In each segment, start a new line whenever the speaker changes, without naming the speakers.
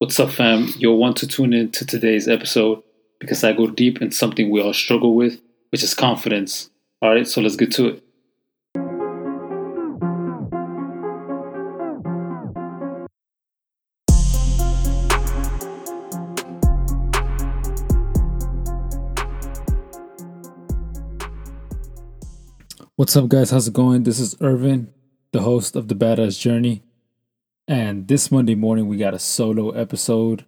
What's up, fam? You'll want to tune in to today's episode because I go deep in something we all struggle with, which is confidence. All right, so let's get to it. What's up, guys? How's it going? This is Irvin, the host of the Badass Journey. And this Monday morning, we got a solo episode.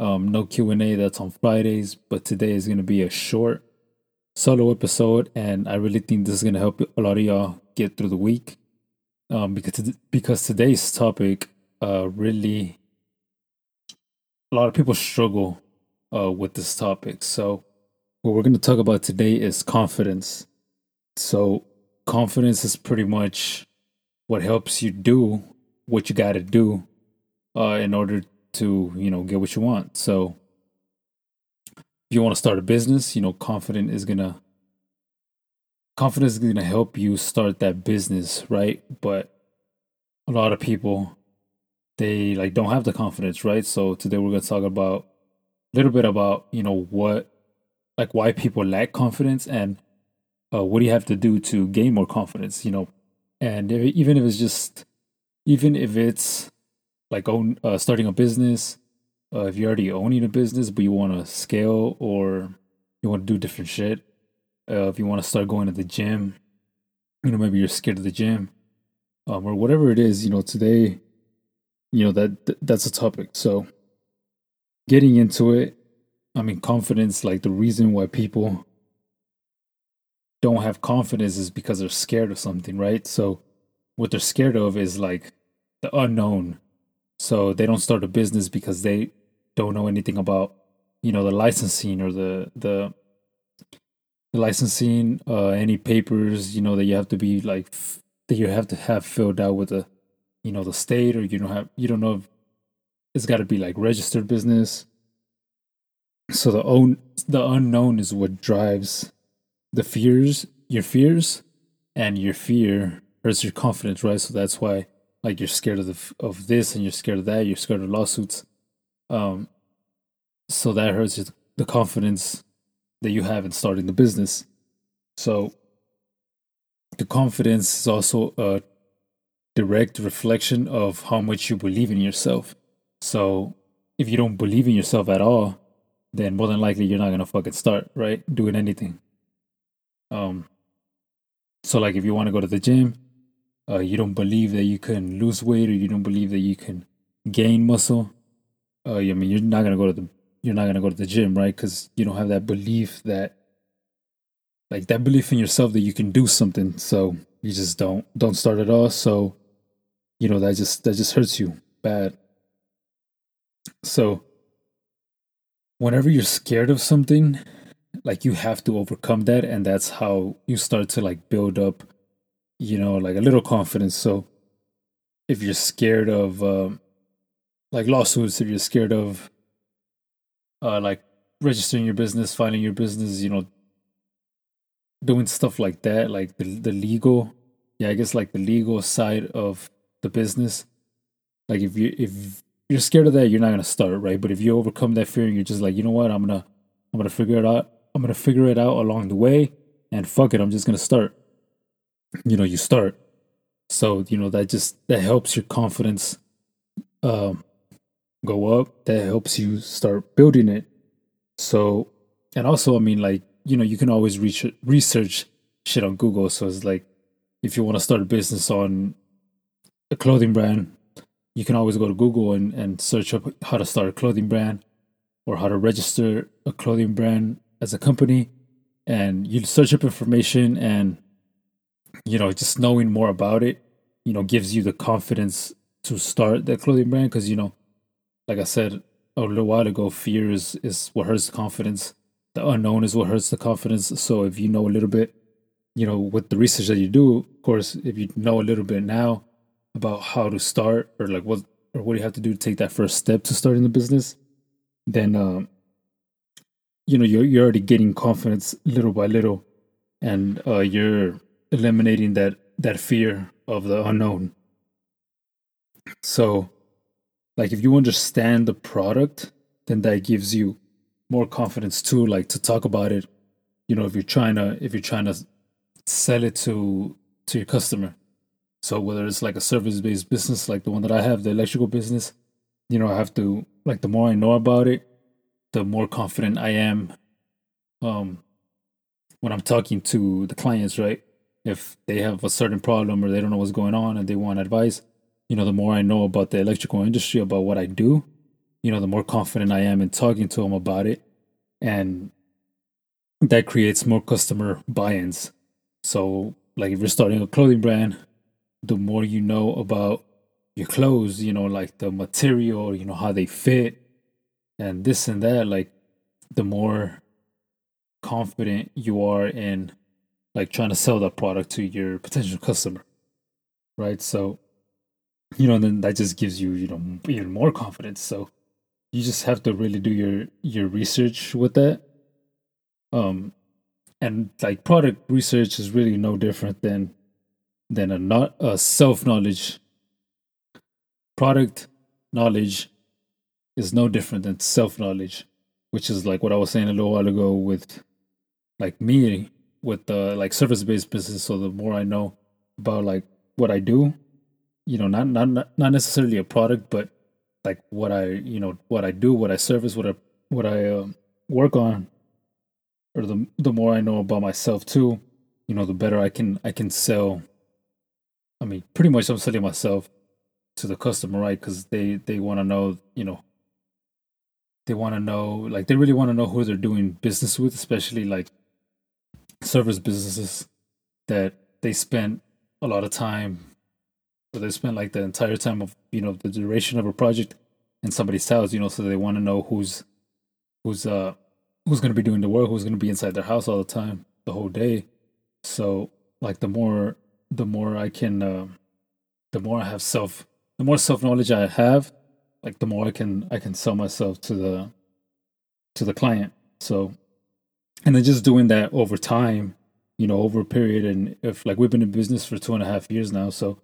Um, no Q and A. That's on Fridays, but today is gonna be a short solo episode, and I really think this is gonna help a lot of y'all get through the week. Um, because because today's topic, uh, really, a lot of people struggle, uh, with this topic. So, what we're gonna talk about today is confidence. So, confidence is pretty much what helps you do what you got to do uh, in order to you know get what you want. So if you want to start a business, you know, confident is gonna confidence is gonna help you start that business, right? But a lot of people they like don't have the confidence, right? So today we're gonna talk about a little bit about you know what like why people lack confidence and uh, what do you have to do to gain more confidence, you know, and if, even if it's just even if it's like own uh, starting a business, uh, if you're already owning a business but you want to scale or you want to do different shit, uh, if you want to start going to the gym, you know maybe you're scared of the gym, um, or whatever it is, you know today, you know that that's a topic. So getting into it, I mean confidence, like the reason why people don't have confidence is because they're scared of something, right? So what they're scared of is like the unknown. So they don't start a business because they don't know anything about, you know, the licensing or the the the licensing, uh, any papers, you know, that you have to be like f- that you have to have filled out with the, you know, the state, or you don't have you don't know if it's got to be like registered business. So the own the unknown is what drives the fears, your fears, and your fear hurts your confidence, right? So that's why like you're scared of the, of this and you're scared of that you're scared of lawsuits um so that hurts the confidence that you have in starting the business. So the confidence is also a direct reflection of how much you believe in yourself. So if you don't believe in yourself at all then more than likely you're not gonna fucking start right doing anything. Um so like if you want to go to the gym uh, you don't believe that you can lose weight or you don't believe that you can gain muscle, uh, I mean, you're not gonna go to the you're not gonna go to the gym, right? Because you don't have that belief that like that belief in yourself that you can do something. So you just don't don't start at all. So you know that just that just hurts you bad. So whenever you're scared of something, like you have to overcome that, and that's how you start to like build up you know, like a little confidence. So if you're scared of um, like lawsuits, if you're scared of uh, like registering your business, filing your business, you know, doing stuff like that, like the the legal, yeah, I guess like the legal side of the business. Like if you if you're scared of that, you're not gonna start, right? But if you overcome that fear and you're just like, you know what, I'm gonna I'm gonna figure it out. I'm gonna figure it out along the way, and fuck it, I'm just gonna start you know you start. So you know that just that helps your confidence um go up. That helps you start building it. So and also i mean like you know you can always reach, research shit on google. So it's like if you want to start a business on a clothing brand you can always go to google and, and search up how to start a clothing brand or how to register a clothing brand as a company. And you search up information and you know, just knowing more about it, you know, gives you the confidence to start that clothing brand. Because you know, like I said a little while ago, fear is is what hurts the confidence. The unknown is what hurts the confidence. So if you know a little bit, you know, with the research that you do, of course, if you know a little bit now about how to start or like what or what do you have to do to take that first step to starting the business, then um, you know you're you're already getting confidence little by little, and uh, you're eliminating that that fear of the unknown. So like if you understand the product, then that gives you more confidence too, like to talk about it. You know, if you're trying to if you're trying to sell it to to your customer. So whether it's like a service based business like the one that I have, the electrical business, you know, I have to like the more I know about it, the more confident I am um when I'm talking to the clients, right? If they have a certain problem or they don't know what's going on and they want advice, you know, the more I know about the electrical industry, about what I do, you know, the more confident I am in talking to them about it. And that creates more customer buy ins. So, like if you're starting a clothing brand, the more you know about your clothes, you know, like the material, you know, how they fit and this and that, like the more confident you are in like trying to sell that product to your potential customer. Right. So, you know, then that just gives you, you know, even more confidence. So you just have to really do your your research with that. Um and like product research is really no different than than a not a self knowledge product knowledge is no different than self knowledge which is like what i was saying a little while ago with like me with the like service based business so the more i know about like what i do you know not not not necessarily a product but like what i you know what i do what i service what i what i uh, work on or the the more i know about myself too you know the better i can i can sell. I mean pretty much i'm selling myself to the customer right? Because they they want to know you know they want to know like they really want to know who they're doing business with especially like service businesses that they spend a lot of time or they spend like the entire time of you know the duration of a project in somebody's house you know so they want to know who's who's uh who's going to be doing the work who's going to be inside their house all the time the whole day. So like the more the more i can uh, the more i have self the more self knowledge i have like the more i can i can sell myself to the to the client. So and then just doing that over time you know over a period. And if like we've been in business for two and a half years now so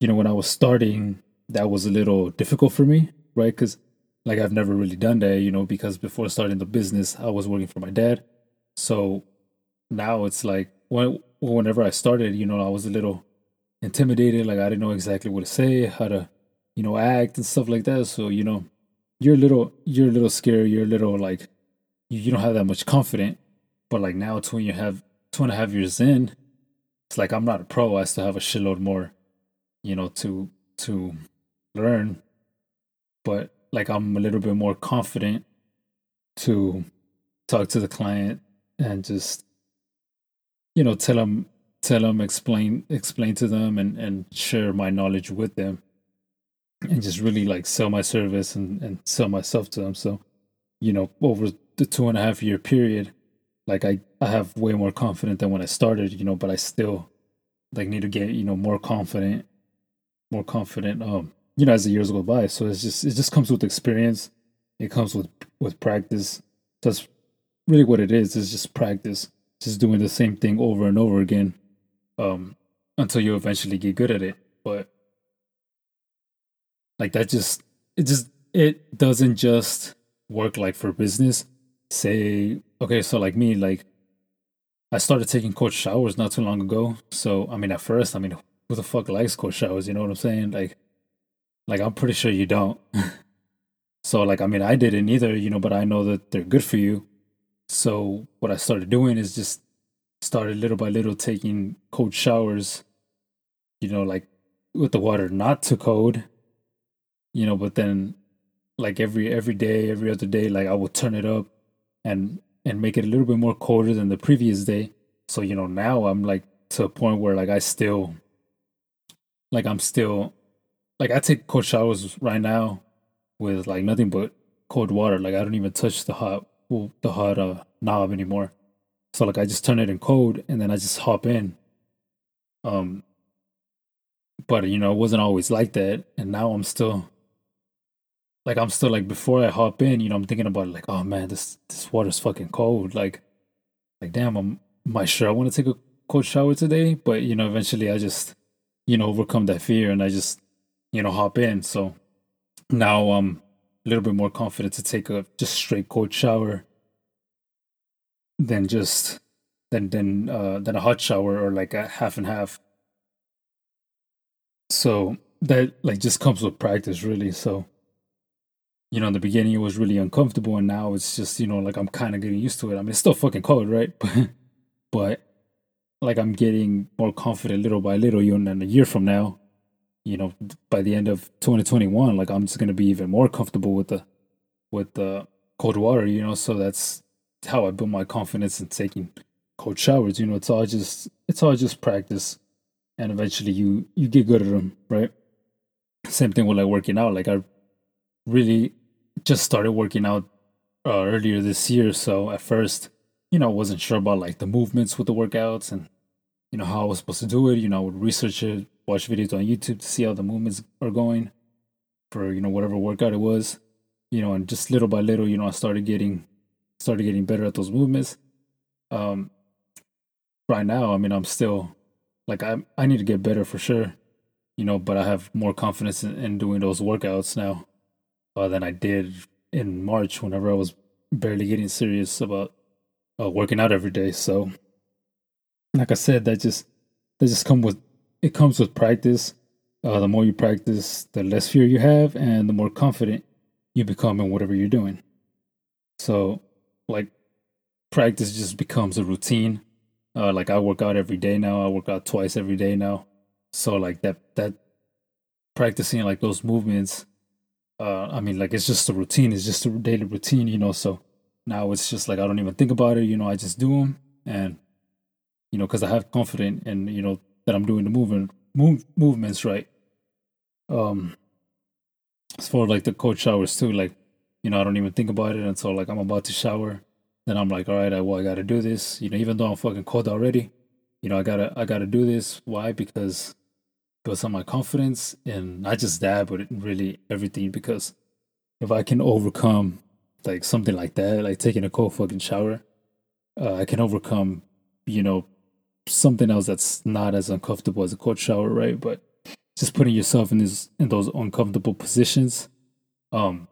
you know when i was starting that was a little difficult for me right? Because like i've never really done that you know because before starting the business i was working for my dad. So now it's like when, whenever i started you know i was a little intimidated like i didn't know exactly what to say how to you know act and stuff like that. So you know you're a little you're a little scared you're a little like you, you don't have that much confidence. But like now, two and you have two and a half years in, it's like I'm not a pro. I still have a shitload more, you know, to to learn. But like I'm a little bit more confident to talk to the client and just you know tell them tell them explain explain to them and and share my knowledge with them and just really like sell my service and and sell myself to them so you know over the two and a half year period, like I, I have way more confident than when I started, you know, but I still like need to get, you know, more confident, more confident, um, you know, as the years go by. So it's just, it just comes with experience. It comes with, with practice. That's really what it is. It's just practice, just doing the same thing over and over again, um, until you eventually get good at it. But like that just, it just, it doesn't just work like for business say okay so like me like i started taking cold showers not too long ago. So i mean at first i mean who the fuck likes cold showers? You know what i'm saying? Like like i'm pretty sure you don't. So like i mean i didn't either you know but i know that they're good for you. So what i started doing is just started little by little taking cold showers you know like with the water not too cold you know but then like every every day every other day like i would turn it up and and make it a little bit more colder than the previous day. So you know now I'm like to a point where like I still like I'm still like I take cold showers right now with like nothing but cold water. Like I don't even touch the hot well, the hot uh, knob anymore. So like I just turn it in cold and then I just hop in. Um but you know it wasn't always like that and now I'm still like I'm still like before I hop in, you know, I'm thinking about like, oh man, this this water's fucking cold. Like, like damn, I'm am sure I want to take a cold shower today? But you know, eventually I just, you know, overcome that fear and I just, you know, hop in. So now I'm a little bit more confident to take a just straight cold shower than just than than uh, than a hot shower or like a half and half. So that like just comes with practice, really. So you know, in the beginning it was really uncomfortable, and now it's just you know like I'm kind of getting used to it. I mean, it's still fucking cold, right? But like I'm getting more confident little by little. You know, and a year from now, you know, by the end of 2021, like I'm just gonna be even more comfortable with the with the cold water. You know, so that's how I build my confidence in taking cold showers. You know, it's all just it's all just practice, and eventually you you get good at them, right? Same thing with like working out. Like I really just started working out uh, earlier this year, so at first, you know, I wasn't sure about like the movements with the workouts and you know how I was supposed to do it. You know, I would research it, watch videos on YouTube to see how the movements are going for you know whatever workout it was. You know, and just little by little, you know, I started getting started getting better at those movements. Um, right now, I mean, I'm still like I I need to get better for sure, you know, but I have more confidence in, in doing those workouts now uh, than I did in March whenever I was barely getting serious about uh, working out every day. So, like I said, that just that just come with it comes with practice. Uh, the more you practice, the less fear you have, and the more confident you become in whatever you're doing. So, like, practice just becomes a routine uh, like I work out every day now. I work out twice every day now. So like that that practicing like those movements. Uh, I mean, like it's just a routine. It's just a daily routine, you know. So now it's just like I don't even think about it. You know, I just do them, and you know, because I have confidence and you know that I'm doing the movement move movements right. Um, as as like the cold showers too, like you know, I don't even think about it until like I'm about to shower then I'm like, all right, I, well, I got to do this. You know, even though I'm fucking cold already, you know, I gotta, I gotta do this. Why? Because builds on my confidence and not just that, but really everything. Because if I can overcome like something like that, like taking a cold fucking shower, uh, I can overcome, you know, something else that's not as uncomfortable as a cold shower, right? But just putting yourself in this in those uncomfortable positions, um,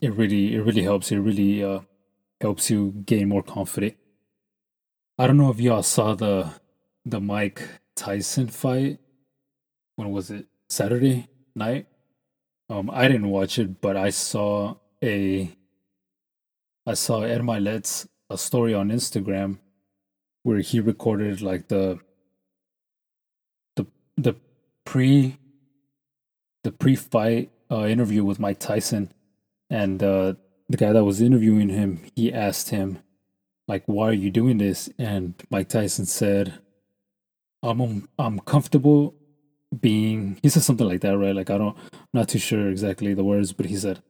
it really, it really helps. It really, uh, helps you gain more confidence. I don't know if y'all saw the the Mike Tyson fight. When was it? Saturday night. Um, I didn't watch it, but I saw a I saw Ed Mylett's a story on Instagram where he recorded like the the the pre the pre-fight uh, interview with Mike Tyson, and uh, the guy that was interviewing him, he asked him, like, why are you doing this? And Mike Tyson said, I'm I'm comfortable being he said something like that, right? Like I don't I'm not too sure exactly the words, but he said,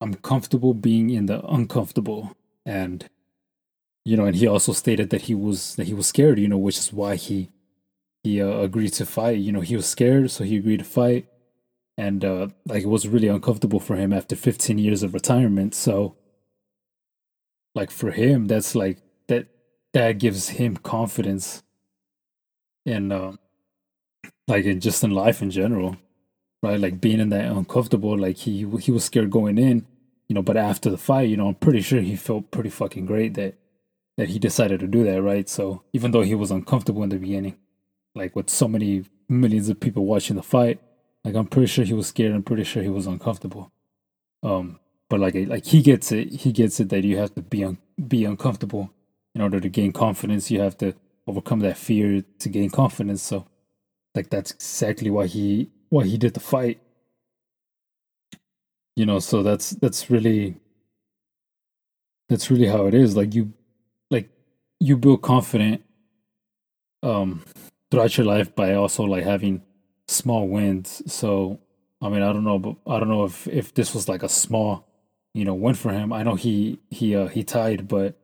I'm comfortable being in the uncomfortable. And you know, and he also stated that he was that he was scared, you know, which is why he he uh, agreed to fight. You know, he was scared, so he agreed to fight and uh, like it was really uncomfortable for him after 15 years of retirement. So, like for him, that's like that that gives him confidence in uh, like in just in life in general, right? Like being in that uncomfortable. Like he he was scared going in, you know, but after the fight, you know, I'm pretty sure he felt pretty fucking great that that he decided to do that, right? So even though he was uncomfortable in the beginning, like with so many millions of people watching the fight like I'm pretty sure he was scared. I'm pretty sure he was uncomfortable. Um, but like like he gets it. He gets it that you have to be un- be uncomfortable in order to gain confidence. You have to overcome that fear to gain confidence. So like that's exactly why he why he did the fight. You know, so that's that's really that's really how it is. Like you like you build confident um throughout your life by also like having small wins. So I mean, I don't know, but I don't know if if this was like a small, you know, win for him. I know he he uh, he tied, but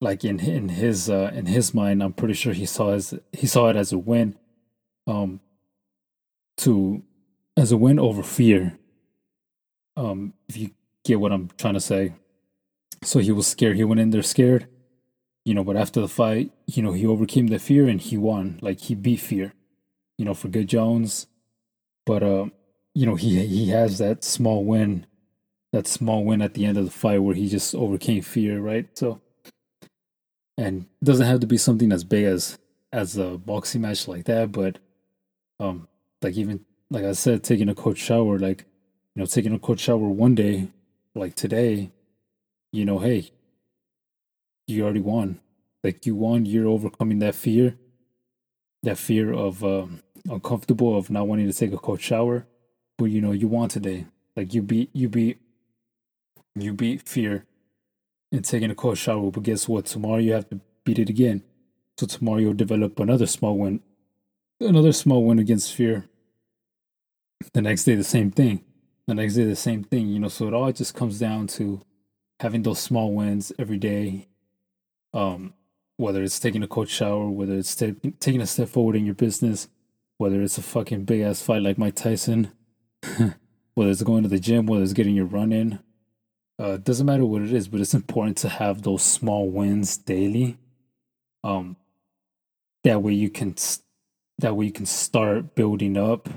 like in in his uh, in his mind, I'm pretty sure he saw as he saw it as a win, um, to as a win over fear. Um, if you get what I'm trying to say, so he was scared. He went in there scared, you know. But after the fight, you know, he overcame the fear and he won. Like he beat fear you know, for Good Jones. But uh, you know, he he has that small win, that small win at the end of the fight where he just overcame fear, right? So, and doesn't have to be something as big as as a boxing match like that, but um, like even like I said, taking a cold shower, like you know, taking a cold shower one day, like today, you know, hey, you already won. Like you won, you're overcoming that fear, that fear of um, uncomfortable of not wanting to take a cold shower, but you know, you won today. Like you beat, you beat, you beat fear in taking a cold shower. But guess what? Tomorrow you have to beat it again. So tomorrow you'll develop another small win, another small win against fear. The next day, the same thing. The next day, the same thing. You know, so it all just comes down to having those small wins every day. Um, whether it's taking a cold shower, whether it's t- taking a step forward in your business, whether it's a fucking big ass fight like Mike Tyson, whether it's going to the gym, whether it's getting your run in. Uh, doesn't matter what it is, but it's important to have those small wins daily. Um, that way you can that way you can start building up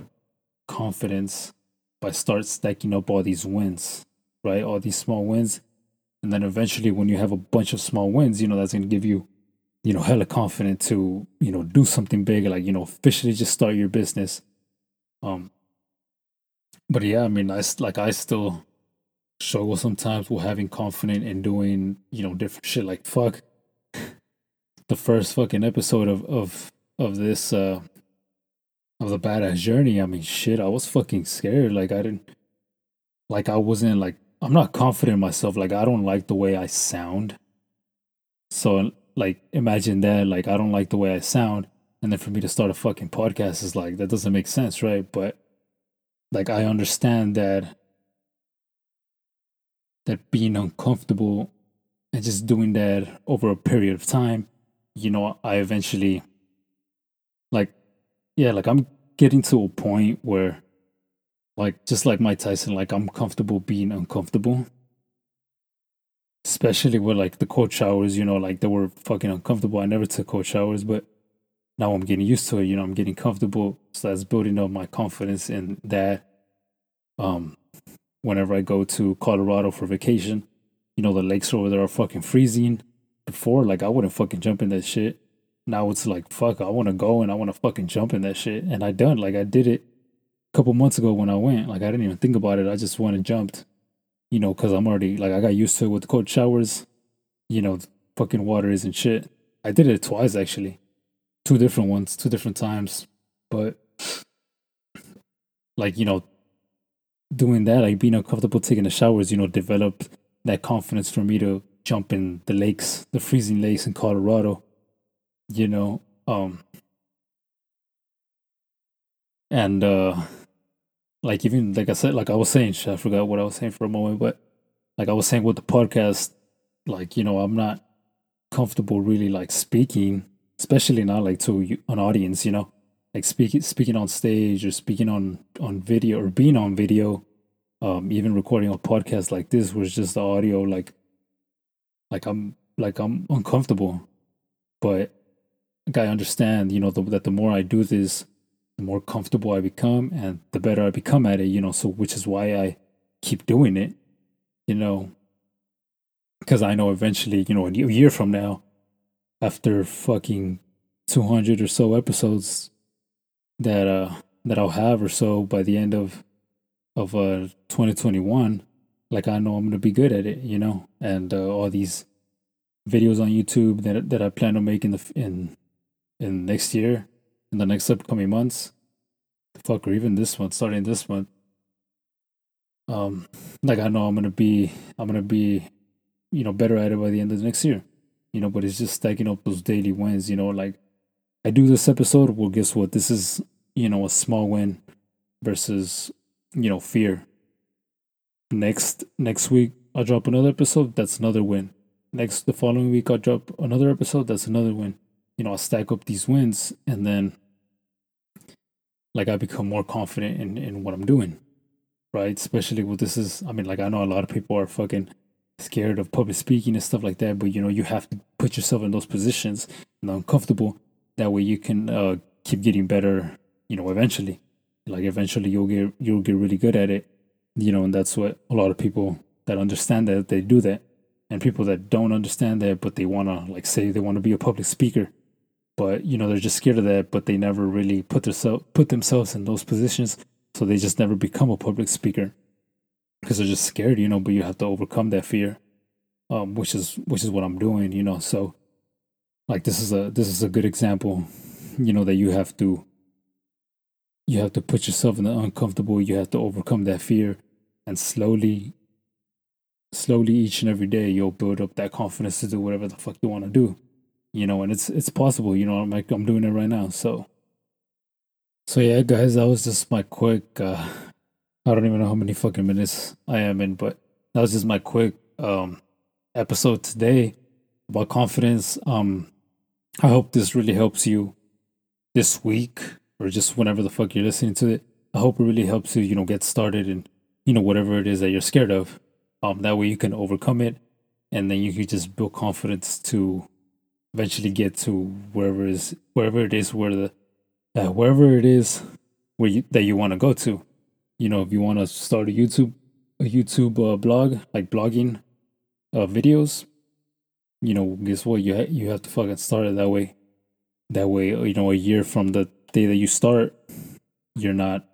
confidence by start stacking up all these wins, right? All these small wins, and then eventually, when you have a bunch of small wins, you know that's to give you, you know, hella confident to you know do something big, like you know, officially just start your business. Um, but yeah, I mean, I like I still struggle sometimes with having confidence in doing you know different shit. Like fuck, the first fucking episode of of of this uh of the badass journey, I mean, shit, I was fucking scared. Like, I didn't, like, I wasn't, like, I'm not confident in myself. Like, I don't like the way I sound. So, like, imagine that. Like, I don't like the way I sound. And then for me to start a fucking podcast is like, that doesn't make sense, right? But, like, I understand that, that being uncomfortable and just doing that over a period of time, you know, I eventually, like, yeah, like I'm getting to a point where, like, just like Mike Tyson, like I'm comfortable being uncomfortable. Especially with like the cold showers, you know, like they were fucking uncomfortable. I never took cold showers, but now I'm getting used to it. You know, I'm getting comfortable. So that's building up my confidence in that. Um, whenever I go to Colorado for vacation, you know, the lakes over there are fucking freezing. Before, like, I wouldn't fucking jump in that shit now it's like fuck, I want to go and I want to fucking jump in that shit, and I done like I did it a couple months ago when I went. Like I didn't even think about it. I just went and jumped, you know, because I'm already like I got used to it with cold showers, you know, fucking water isn't shit. I did it twice actually, two different ones, two different times, but like you know, doing that, like being uncomfortable taking the showers, you know, developed that confidence for me to jump in the lakes, the freezing lakes in Colorado you know um and uh like even like i said like i was saying i forgot what i was saying for a moment but like i was saying with the podcast like you know i'm not comfortable really like speaking especially not like to an audience you know? Like speaking speaking on stage or speaking on on video or being on video um even recording a podcast like this was just the audio like like i'm like i'm uncomfortable. But I understand, you know, the, that the more I do this, the more comfortable I become and the better I become at it, you know, so which is why I keep doing it, you know, because I know eventually, you know, a year from now, after fucking 200 or so episodes that, uh, that I'll have or so by the end of, of, uh, 2021, like I know I'm going to be good at it, you know, and, uh, all these videos on YouTube that, that I plan to make in the, in, in next year, in the next upcoming months, the fuck, or even this month, starting this month. Um, like I know I'm gonna be, I'm gonna be, you know, better at it by the end of the next year. You know, but it's just stacking up those daily wins. You know, like I do this episode. Well, guess what? This is, you know, a small win versus, you know, fear. Next next week I'll drop another episode. That's another win. Next the following week I'll drop another episode. That's another win you know, I stack up these wins and then like I become more confident in, in what I'm doing. Right. Especially with this is I mean, like I know a lot of people are fucking scared of public speaking and stuff like that, but you know, you have to put yourself in those positions and uncomfortable. That way you can uh, keep getting better, you know, eventually. Like eventually you'll get you'll get really good at it. You know, and that's what a lot of people that understand that they do that. And people that don't understand that but they wanna like say they want to be a public speaker. But you know, they're just scared of that, but they never really put themselves put themselves in those positions. So they just never become a public speaker. Because they're just scared, you know, but you have to overcome that fear. Um, which is which is what I'm doing, you know. So like this is a this is a good example you know that you have to you have to put yourself in the uncomfortable you have to overcome that fear and slowly slowly each and every day you'll build up that confidence to do whatever the fuck you want to do you know and it's it's possible you know i'm like i'm doing it right now so so yeah guys that was just my quick uh i don't even know how many fucking minutes i am in but that was just my quick um episode today about confidence um i hope this really helps you this week or just whenever the fuck you're listening to it. I hope it really helps you, you know, get started and you know whatever it is that you're scared of. Um, that way you can overcome it, and then you can just build confidence to eventually get to wherever is wherever it is where the uh, wherever it is where you that you want to go to. You know, if you want to start a YouTube a YouTube uh, blog like blogging uh, videos, you know, guess what? You ha- you have to fucking start it that way. That way, you know, a year from the day that you start, you're not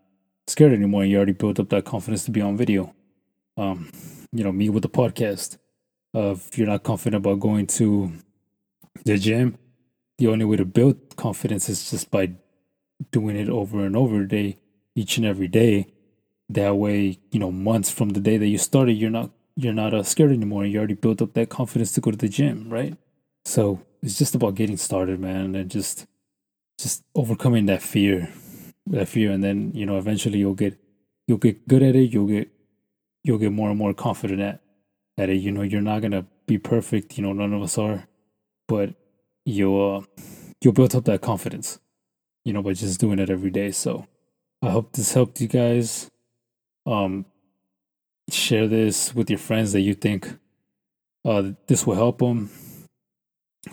scared anymore. You already built up that confidence to be on video. Um, you know, me with the podcast. Uh, if you're not confident about going to the gym, the only way to build confidence is just by doing it over and over day, each and every day. That way, you know, months from the day that you started, you're not you're not uh, scared anymore. You already built up that confidence to go to the gym, right? So it's just about getting started, man, and just just overcoming that fear, that fear, and then you know eventually you'll get you'll get good at it. You'll get you'll get more and more confident at at it. You know, you're not gonna be perfect. You know, none of us are, but you'll you'll build up that confidence. You know, by just doing it every day. So I hope this helped you guys. Um, share this with your friends that you think uh this will help them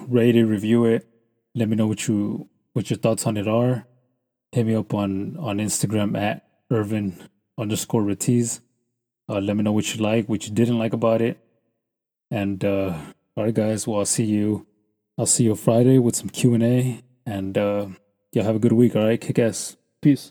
rate it, review it. Let me know what you what your thoughts on it are. Hit me up on on Instagram at Irvin underscore Ratiz. Uh, let me know what you like, what you didn't like about it. And uh, all right, guys. Well, I'll see you. I'll see you Friday with some Q and A. And uh, yeah, have a good week. All right, kick ass. Peace.